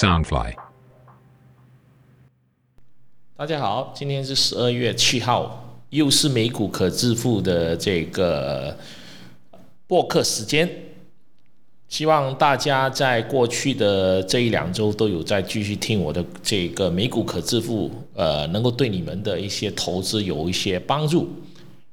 Soundfly。大家好，今天是十二月七号，又是美股可致富的这个播客时间。希望大家在过去的这一两周都有在继续听我的这个美股可致富，呃，能够对你们的一些投资有一些帮助。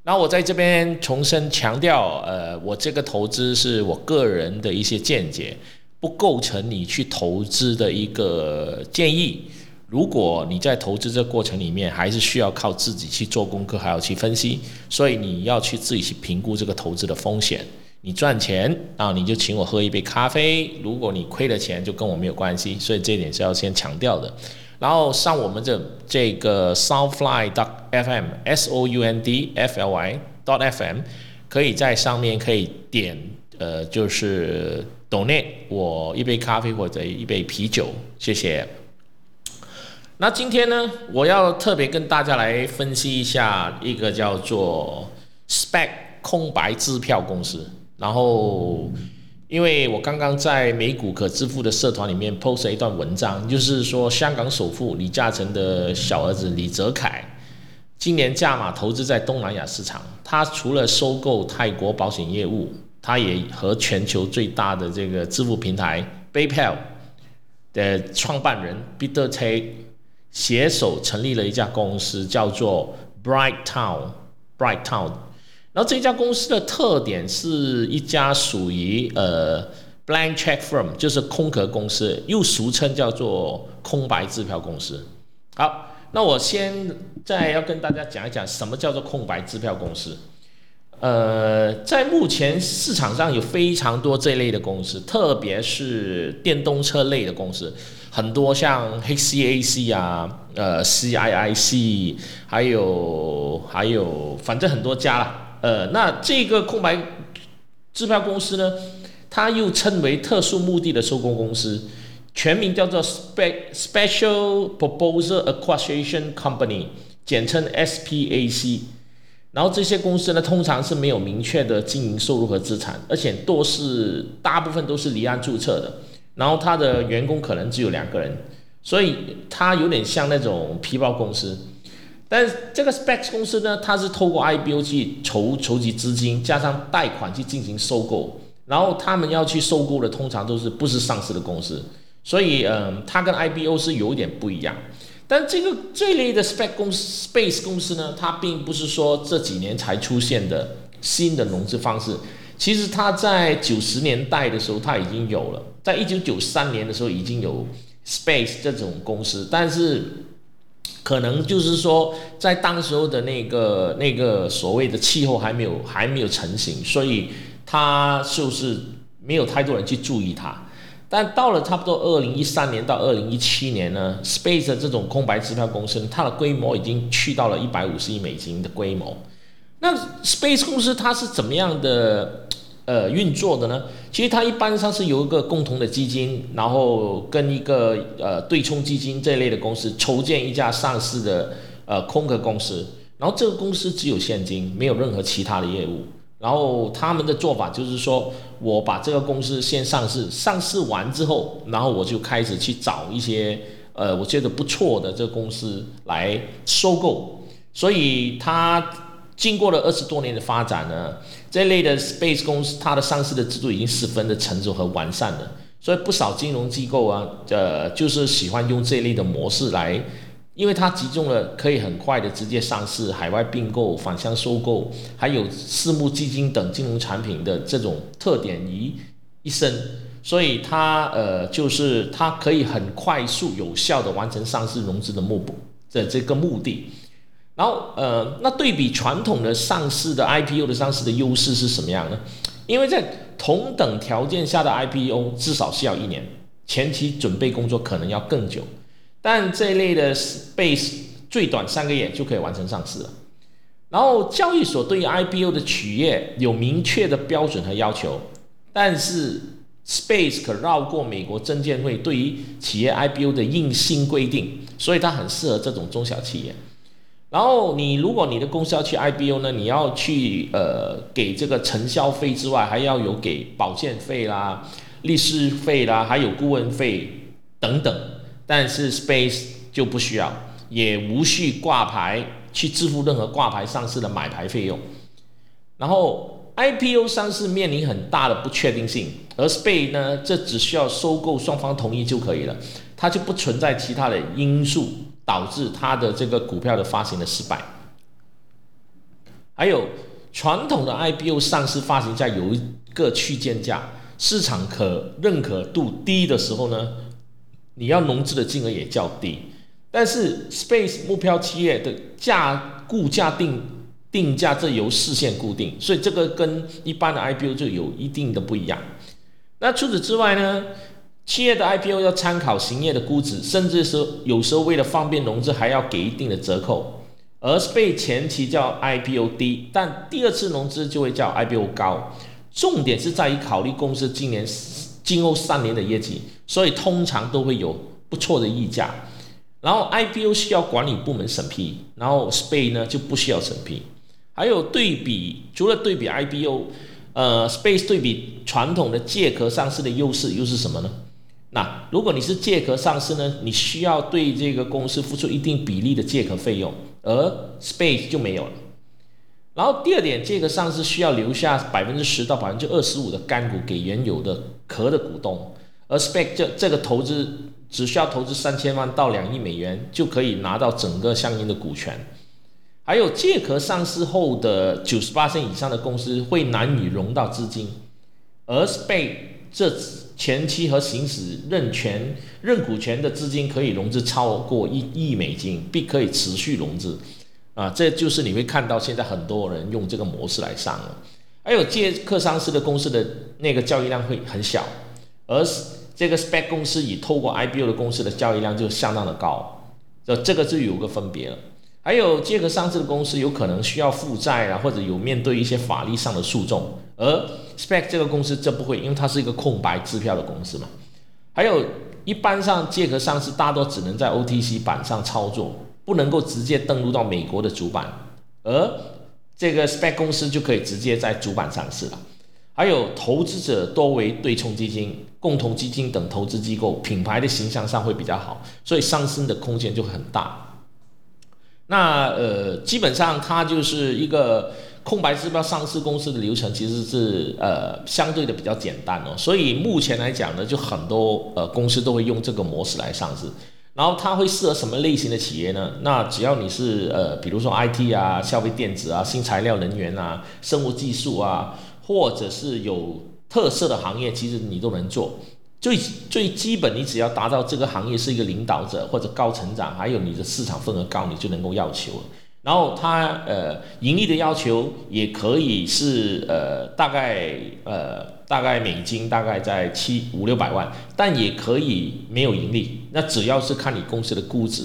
那我在这边重申强调，呃，我这个投资是我个人的一些见解，不构成你去投资的一个建议。如果你在投资这过程里面，还是需要靠自己去做功课，还要去分析，所以你要去自己去评估这个投资的风险。你赚钱啊，你就请我喝一杯咖啡；如果你亏了钱，就跟我没有关系。所以这一点是要先强调的。然后上我们这这个 Soundfly dot FM S O U N D F L Y dot F M，可以在上面可以点呃，就是 donate 我一杯咖啡或者一杯啤酒，谢谢。那今天呢，我要特别跟大家来分析一下一个叫做 Spec 空白支票公司。然后，因为我刚刚在美股可支付的社团里面 post 了一段文章，就是说香港首富李嘉诚的小儿子李泽楷，今年加码投资在东南亚市场。他除了收购泰国保险业务，他也和全球最大的这个支付平台 PayPal 的创办人 Peter Tay 携手成立了一家公司，叫做 Bright Town Bright Town。然后这家公司的特点是一家属于呃 blank check firm，就是空壳公司，又俗称叫做空白支票公司。好，那我先再要跟大家讲一讲什么叫做空白支票公司。呃，在目前市场上有非常多这类的公司，特别是电动车类的公司，很多像 HCAC 啊，呃 CIIC，还有还有，反正很多家了。呃，那这个空白支票公司呢，它又称为特殊目的的收购公司，全名叫做 Spe Special Proposal Acquisition Company，简称 SPAC。然后这些公司呢，通常是没有明确的经营收入和资产，而且都是大部分都是离岸注册的。然后他的员工可能只有两个人，所以他有点像那种皮包公司。但这个 Specs 公司呢，它是透过 IPO 去筹筹集资金，加上贷款去进行收购，然后他们要去收购的通常都是不是上市的公司，所以嗯，它跟 IPO 是有点不一样。但这个这类的 Spec 公司 Space 公司呢，它并不是说这几年才出现的新的融资方式，其实它在九十年代的时候它已经有了，在一九九三年的时候已经有 Space 这种公司，但是。可能就是说，在当时候的那个那个所谓的气候还没有还没有成型，所以它就是没有太多人去注意它。但到了差不多二零一三年到二零一七年呢，Space 这种空白支票公司，它的规模已经去到了一百五十亿美金的规模。那 Space 公司它是怎么样的？呃，运作的呢，其实它一般上是由一个共同的基金，然后跟一个呃对冲基金这类的公司筹建一家上市的呃空壳公司，然后这个公司只有现金，没有任何其他的业务。然后他们的做法就是说，我把这个公司先上市，上市完之后，然后我就开始去找一些呃我觉得不错的这个公司来收购。所以它经过了二十多年的发展呢。这类的 space 公司，它的上市的制度已经十分的成熟和完善了，所以不少金融机构啊，呃，就是喜欢用这类的模式来，因为它集中了可以很快的直接上市、海外并购、反向收购，还有私募基金等金融产品的这种特点于一身，所以它呃，就是它可以很快速、有效的完成上市融资的目的这个目的。然后，呃，那对比传统的上市的 IPO 的上市的优势是什么样呢？因为在同等条件下的 IPO 至少需要一年，前期准备工作可能要更久，但这一类的 Space 最短三个月就可以完成上市了。然后，交易所对于 IPO 的企业有明确的标准和要求，但是 Space 可绕过美国证监会对于企业 IPO 的硬性规定，所以它很适合这种中小企业。然后你如果你的公司要去 IPO 呢，你要去呃给这个承销费之外，还要有给保荐费啦、律师费啦，还有顾问费等等，但是 Space 就不需要，也无需挂牌去支付任何挂牌上市的买牌费用。然后 IPO 上市面临很大的不确定性，而 Space 呢，这只需要收购双方同意就可以了，它就不存在其他的因素导致它的这个股票的发行的失败。还有传统的 IPO 上市发行价有一个区间价，市场可认可度低的时候呢，你要融资的金额也较低。但是 Space 目标企业的价估价定定价这由事先固定，所以这个跟一般的 IPO 就有一定的不一样。那除此之外呢，企业的 IPO 要参考行业的估值，甚至是有时候为了方便融资，还要给一定的折扣。而被前期叫 IPO 低，但第二次融资就会叫 IPO 高。重点是在于考虑公司今年、今后三年的业绩，所以通常都会有不错的溢价。然后 IPO 需要管理部门审批，然后 SPAC 呢就不需要审批。还有对比，除了对比 IPO，呃，Space 对比传统的借壳上市的优势又是什么呢？那如果你是借壳上市呢，你需要对这个公司付出一定比例的借壳费用。而 Space 就没有了。然后第二点，这个上市需要留下百分之十到百分之二十五的干股给原有的壳的股东，而 SPAC 这这个投资只需要投资三千万到两亿美元就可以拿到整个相应的股权。还有借壳上市后的九十八线以上的公司会难以融到资金，而 SPAC 这前期和行使认权、认股权的资金可以融资超过一亿美金，并可以持续融资，啊，这就是你会看到现在很多人用这个模式来上了。还有借客上市的公司的那个交易量会很小，而这个 Spec 公司以透过 IPO 的公司的交易量就相当的高，这这个就有个分别了。还有借壳上市的公司有可能需要负债啊，或者有面对一些法律上的诉讼，而 Spec 这个公司这不会，因为它是一个空白支票的公司嘛。还有一般上借壳上市大多只能在 OTC 板上操作，不能够直接登录到美国的主板，而这个 Spec 公司就可以直接在主板上市了。还有投资者多为对冲基金、共同基金等投资机构，品牌的形象上会比较好，所以上升的空间就很大。那呃，基本上它就是一个空白支票上市公司的流程，其实是呃相对的比较简单哦。所以目前来讲呢，就很多呃公司都会用这个模式来上市。然后它会适合什么类型的企业呢？那只要你是呃，比如说 IT 啊、消费电子啊、新材料能源啊、生物技术啊，或者是有特色的行业，其实你都能做。最最基本，你只要达到这个行业是一个领导者或者高成长，还有你的市场份额高，你就能够要求。然后它呃盈利的要求也可以是呃大概呃大概美金大概在七五六百万，但也可以没有盈利。那只要是看你公司的估值，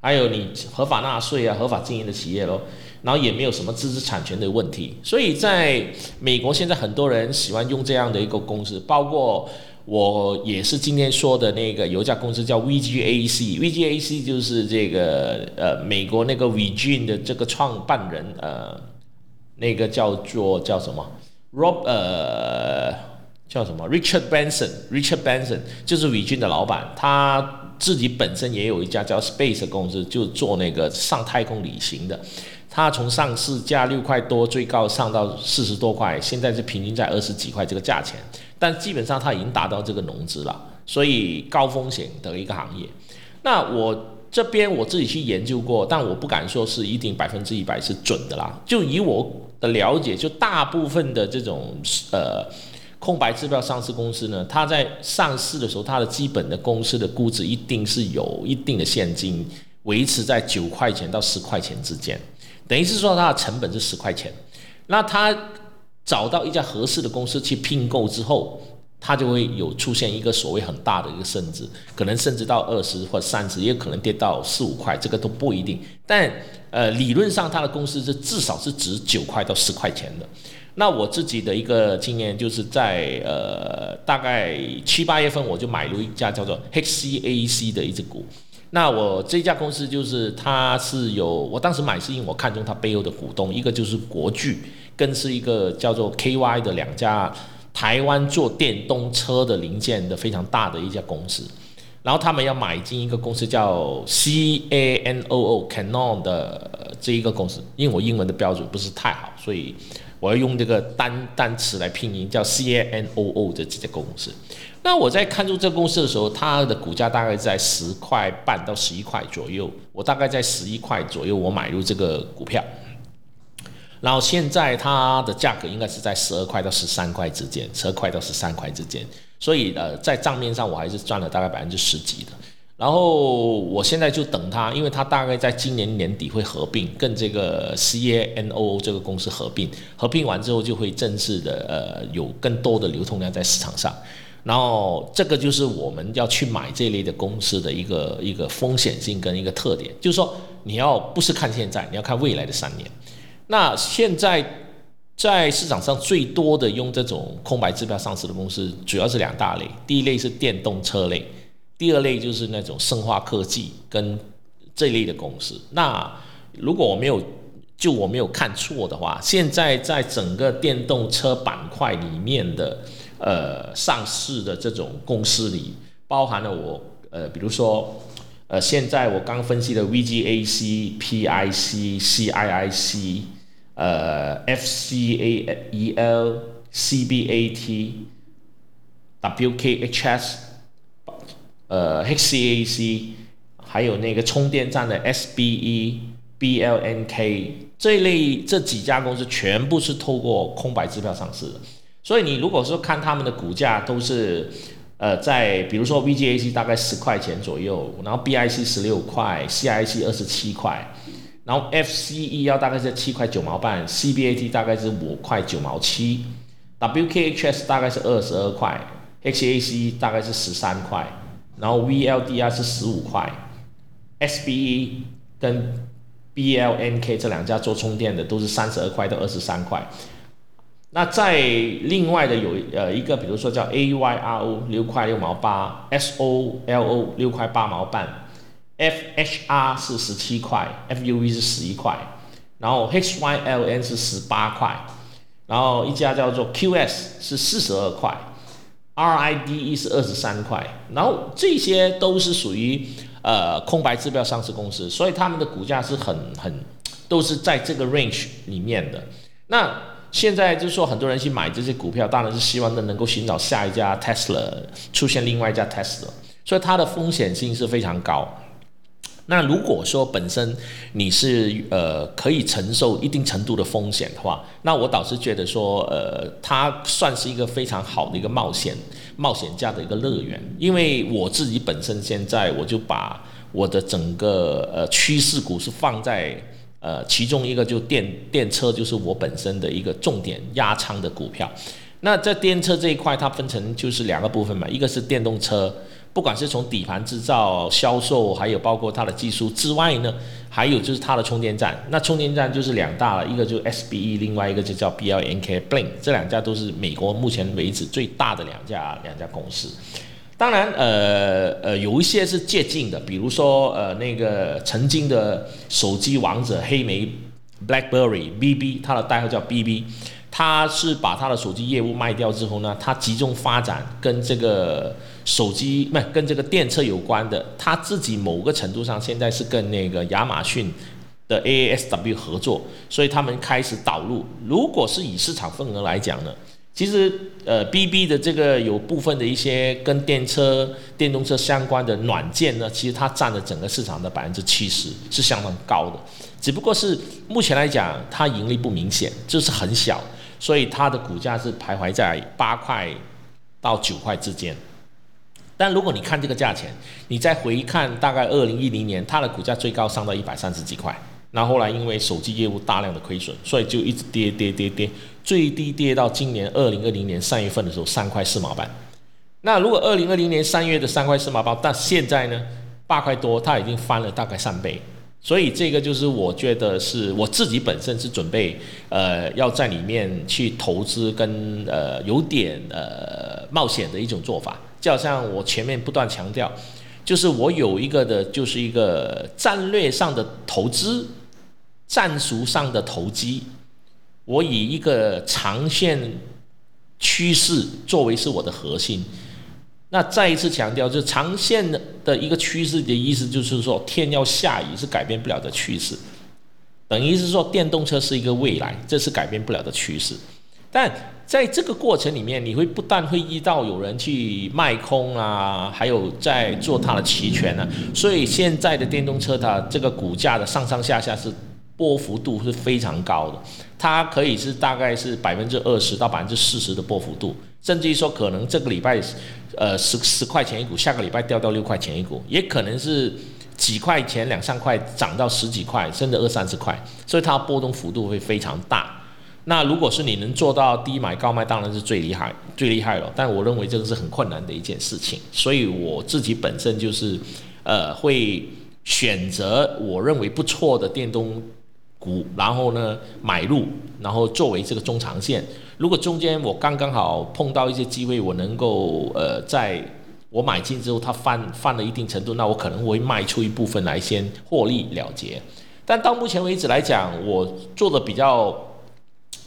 还有你合法纳税啊、合法经营的企业咯，然后也没有什么知识产权的问题。所以在美国现在很多人喜欢用这样的一个公司，包括。我也是今天说的那个有一家公司叫 VGAC，VGAC 就是这个呃美国那个 Virgin 的这个创办人呃那个叫做叫什么 Rob 呃叫什么 Richard Benson，Richard Benson 就是 Virgin 的老板，他自己本身也有一家叫 Space 公司，就做那个上太空旅行的。它从上市价六块多，最高上到四十多块，现在是平均在二十几块这个价钱。但基本上它已经达到这个融资了，所以高风险的一个行业。那我这边我自己去研究过，但我不敢说是一定百分之一百是准的啦。就以我的了解，就大部分的这种呃空白支票上市公司呢，它在上市的时候，它的基本的公司的估值一定是有一定的现金，维持在九块钱到十块钱之间。等于是说，它的成本是十块钱，那他找到一家合适的公司去并购之后，它就会有出现一个所谓很大的一个升值，可能甚至到二十或三十，也可能跌到四五块，这个都不一定。但呃，理论上它的公司是至少是值九块到十块钱的。那我自己的一个经验就是在呃大概七八月份，我就买入一家叫做 HCAC 的一只股。那我这家公司就是它是有，我当时买是因为我看中它背后的股东，一个就是国巨，更是一个叫做 KY 的两家台湾做电动车的零件的非常大的一家公司。然后他们要买进一个公司叫 C A N O O Canon 的这一个公司，因为我英文的标准不是太好，所以我要用这个单单词来拼音，叫 C A N O O 的这家公司。那我在看中这个公司的时候，它的股价大概在十块半到十一块左右，我大概在十一块左右我买入这个股票。然后现在它的价格应该是在十二块到十三块之间，十二块到十三块之间，所以呃，在账面上我还是赚了大概百分之十几的。然后我现在就等它，因为它大概在今年年底会合并，跟这个 C A N O O 这个公司合并，合并完之后就会正式的呃有更多的流通量在市场上。然后这个就是我们要去买这类的公司的一个一个风险性跟一个特点，就是说你要不是看现在，你要看未来的三年。那现在在市场上最多的用这种空白支票上市的公司，主要是两大类。第一类是电动车类，第二类就是那种生化科技跟这类的公司。那如果我没有就我没有看错的话，现在在整个电动车板块里面的呃上市的这种公司里，包含了我呃比如说。呃，现在我刚分析的 VGAC、PIC、CIIC、呃 FCAEL、CBAT、WKHS、呃 HCAC，还有那个充电站的 SBE、BLNK 这类这几家公司全部是透过空白支票上市的，所以你如果说看他们的股价都是。呃，在比如说 VGAC 大概十块钱左右，然后 BIC 十六块，CIC 二十七块，然后 FCE 要大概是七块九毛半，CBAT 大概是五块九毛七，WKHS 大概是二十二块，HAC 大概是十三块，然后 VLDR 是十五块，SBE 跟 BLNK 这两家做充电的都是三十二块到二十三块。那在另外的有呃一个，比如说叫 AYRO 六块六毛八，SOLO 六块八毛半，FHR 是十七块，FUV 是十一块，然后 HYLN 是十八块，然后一家叫做 QS 是四十二块，RIDE 是二十三块，然后这些都是属于呃空白支票上市公司，所以他们的股价是很很都是在这个 range 里面的。那现在就是说，很多人去买这些股票，当然是希望能能够寻找下一家 Tesla 出现另外一家 Tesla，所以它的风险性是非常高。那如果说本身你是呃可以承受一定程度的风险的话，那我倒是觉得说，呃，它算是一个非常好的一个冒险冒险家的一个乐园。因为我自己本身现在我就把我的整个呃趋势股是放在。呃，其中一个就电电车，就是我本身的一个重点压仓的股票。那在电车这一块，它分成就是两个部分嘛，一个是电动车，不管是从底盘制造、销售，还有包括它的技术之外呢，还有就是它的充电站。那充电站就是两大了，一个就 SBE，另外一个就叫 BLNK Blink，这两家都是美国目前为止最大的两家两家公司。当然，呃呃，有一些是借鉴的，比如说，呃，那个曾经的手机王者黑莓，BlackBerry BB，它的代号叫 BB，它是把它的手机业务卖掉之后呢，它集中发展跟这个手机，不跟这个电车有关的，它自己某个程度上现在是跟那个亚马逊的 AASW 合作，所以他们开始导入。如果是以市场份额来讲呢？其实，呃，B B 的这个有部分的一些跟电车、电动车相关的软件呢，其实它占了整个市场的百分之七十，是相当高的。只不过是目前来讲，它盈利不明显，就是很小，所以它的股价是徘徊在八块到九块之间。但如果你看这个价钱，你再回看大概二零一零年，它的股价最高上到一百三十几块。那后来因为手机业务大量的亏损，所以就一直跌跌跌跌，最低跌到今年二零二零年三月份的时候三块四毛半。那如果二零二零年三月的三块四毛八，但现在呢八块多，它已经翻了大概三倍。所以这个就是我觉得是我自己本身是准备呃要在里面去投资跟呃有点呃冒险的一种做法，就好像我前面不断强调，就是我有一个的就是一个战略上的投资。战术上的投机，我以一个长线趋势作为是我的核心，那再一次强调，就长线的一个趋势的意思，就是说天要下雨是改变不了的趋势，等于是说电动车是一个未来，这是改变不了的趋势。但在这个过程里面，你会不但会遇到有人去卖空啊，还有在做它的期权呢。所以现在的电动车它这个股价的上上下下是波幅度是非常高的，它可以是大概是百分之二十到百分之四十的波幅度。甚至于说，可能这个礼拜，呃，十十块钱一股，下个礼拜掉到六块钱一股，也可能是几块钱两三块涨到十几块，甚至二三十块，所以它波动幅度会非常大。那如果是你能做到低买高卖，当然是最厉害、最厉害了。但我认为这个是很困难的一件事情，所以我自己本身就是，呃，会选择我认为不错的电动。股，然后呢买入，然后作为这个中长线。如果中间我刚刚好碰到一些机会，我能够呃，在我买进之后它翻翻了一定程度，那我可能会卖出一部分来先获利了结。但到目前为止来讲，我做的比较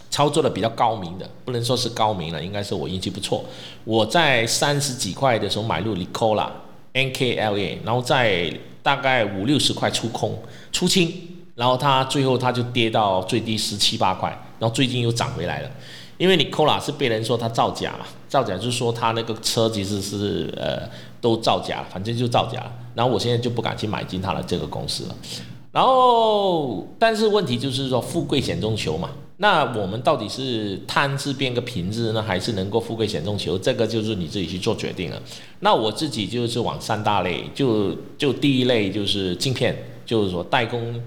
操作的比较高明的，不能说是高明了，应该是我运气不错。我在三十几块的时候买入 l i c o l a NKLA，然后在大概五六十块出空出清。然后它最后它就跌到最低十七八块，然后最近又涨回来了。因为你 c o l a 是被人说它造假嘛，造假就是说它那个车其实是呃都造假，反正就造假。然后我现在就不敢去买进它的这个公司了。然后但是问题就是说富贵险中求嘛，那我们到底是贪字变个平字呢，还是能够富贵险中求？这个就是你自己去做决定了。那我自己就是往三大类，就就第一类就是镜片，就是说代工。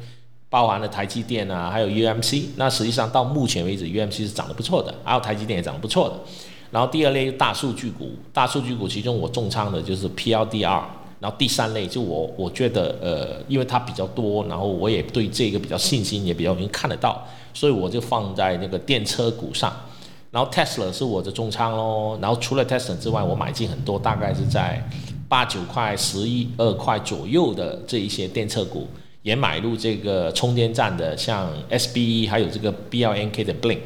包含了台积电啊，还有 UMC，那实际上到目前为止，UMC 是涨得不错的，还有台积电也涨得不错的。然后第二类大数据股，大数据股其中我重仓的就是 PLDR。然后第三类就我我觉得呃，因为它比较多，然后我也对这个比较信心，也比较容易看得到，所以我就放在那个电车股上。然后 Tesla 是我的重仓喽。然后除了 Tesla 之外，我买进很多，大概是在八九块、十一二块左右的这一些电车股。也买入这个充电站的，像 SBE 还有这个 BLNK 的 Blink，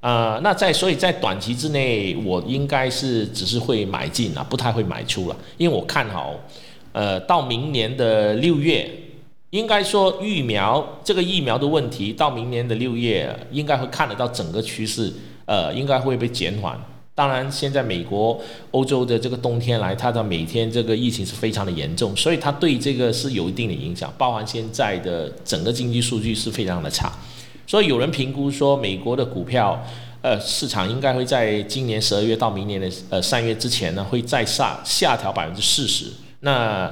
啊，那在所以在短期之内，我应该是只是会买进啊，不太会买出了，因为我看好，呃，到明年的六月，应该说疫苗这个疫苗的问题，到明年的六月应该会看得到整个趋势，呃，应该会被减缓。当然，现在美国、欧洲的这个冬天来，它的每天这个疫情是非常的严重，所以它对这个是有一定的影响。包含现在的整个经济数据是非常的差，所以有人评估说，美国的股票，呃，市场应该会在今年十二月到明年的呃三月之前呢，会再下下调百分之四十。那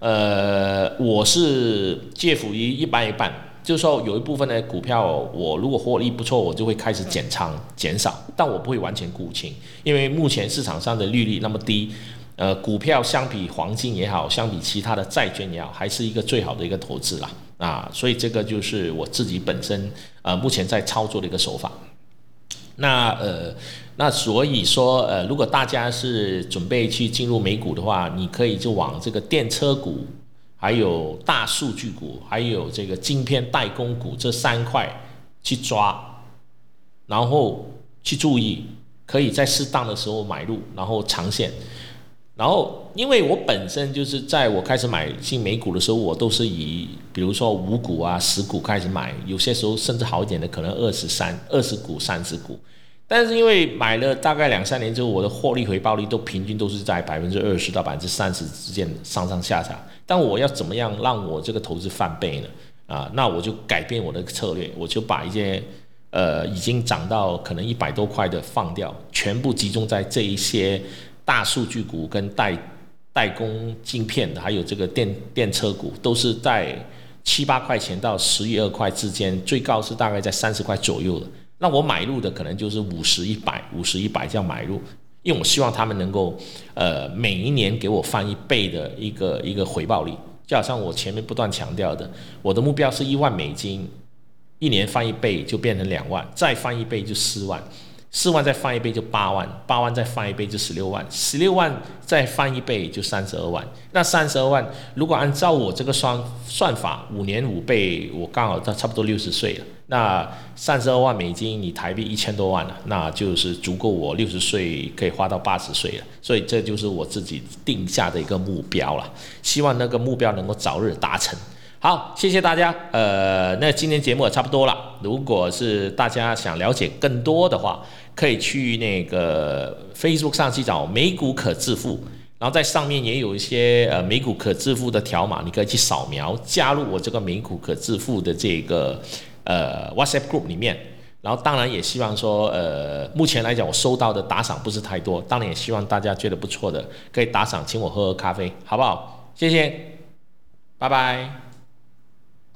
呃，我是介乎于一半一半。就是说，有一部分的股票，我如果获利不错，我就会开始减仓减少，但我不会完全沽清，因为目前市场上的利率那么低，呃，股票相比黄金也好，相比其他的债券也好，还是一个最好的一个投资啦，啊，所以这个就是我自己本身呃目前在操作的一个手法。那呃，那所以说呃，如果大家是准备去进入美股的话，你可以就往这个电车股。还有大数据股，还有这个晶片代工股这三块去抓，然后去注意，可以在适当的时候买入，然后长线。然后，因为我本身就是在我开始买进美股的时候，我都是以比如说五股啊、十股开始买，有些时候甚至好一点的，可能二十三、二十股、三十股。但是因为买了大概两三年之后，我的获利回报率都平均都是在百分之二十到百分之三十之间上上下下。但我要怎么样让我这个投资翻倍呢？啊，那我就改变我的策略，我就把一些呃已经涨到可能一百多块的放掉，全部集中在这一些大数据股跟代代工镜片，还有这个电电车股，都是在七八块钱到十一二块之间，最高是大概在三十块左右的。那我买入的可能就是五十一百五十一百这样买入，因为我希望他们能够，呃，每一年给我翻一倍的一个一个回报率，就好像我前面不断强调的，我的目标是一万美金，一年翻一倍就变成两万，再翻一倍就四万，四万再翻一倍就八万，八万再翻一倍就十六万，十六万再翻一倍就三十二万，那三十二万如果按照我这个算算法，五年五倍，我刚好到差不多六十岁了。那三十二万美金，你台币一千多万了，那就是足够我六十岁可以花到八十岁了。所以这就是我自己定下的一个目标了，希望那个目标能够早日达成。好，谢谢大家。呃，那今天节目也差不多了。如果是大家想了解更多的话，可以去那个 Facebook 上去找美股可致富，然后在上面也有一些呃美股可致富的条码，你可以去扫描，加入我这个美股可致富的这个呃 WhatsApp group 里面。然后当然也希望说，呃，目前来讲我收到的打赏不是太多，当然也希望大家觉得不错的，可以打赏请我喝喝咖啡，好不好？谢谢，拜拜。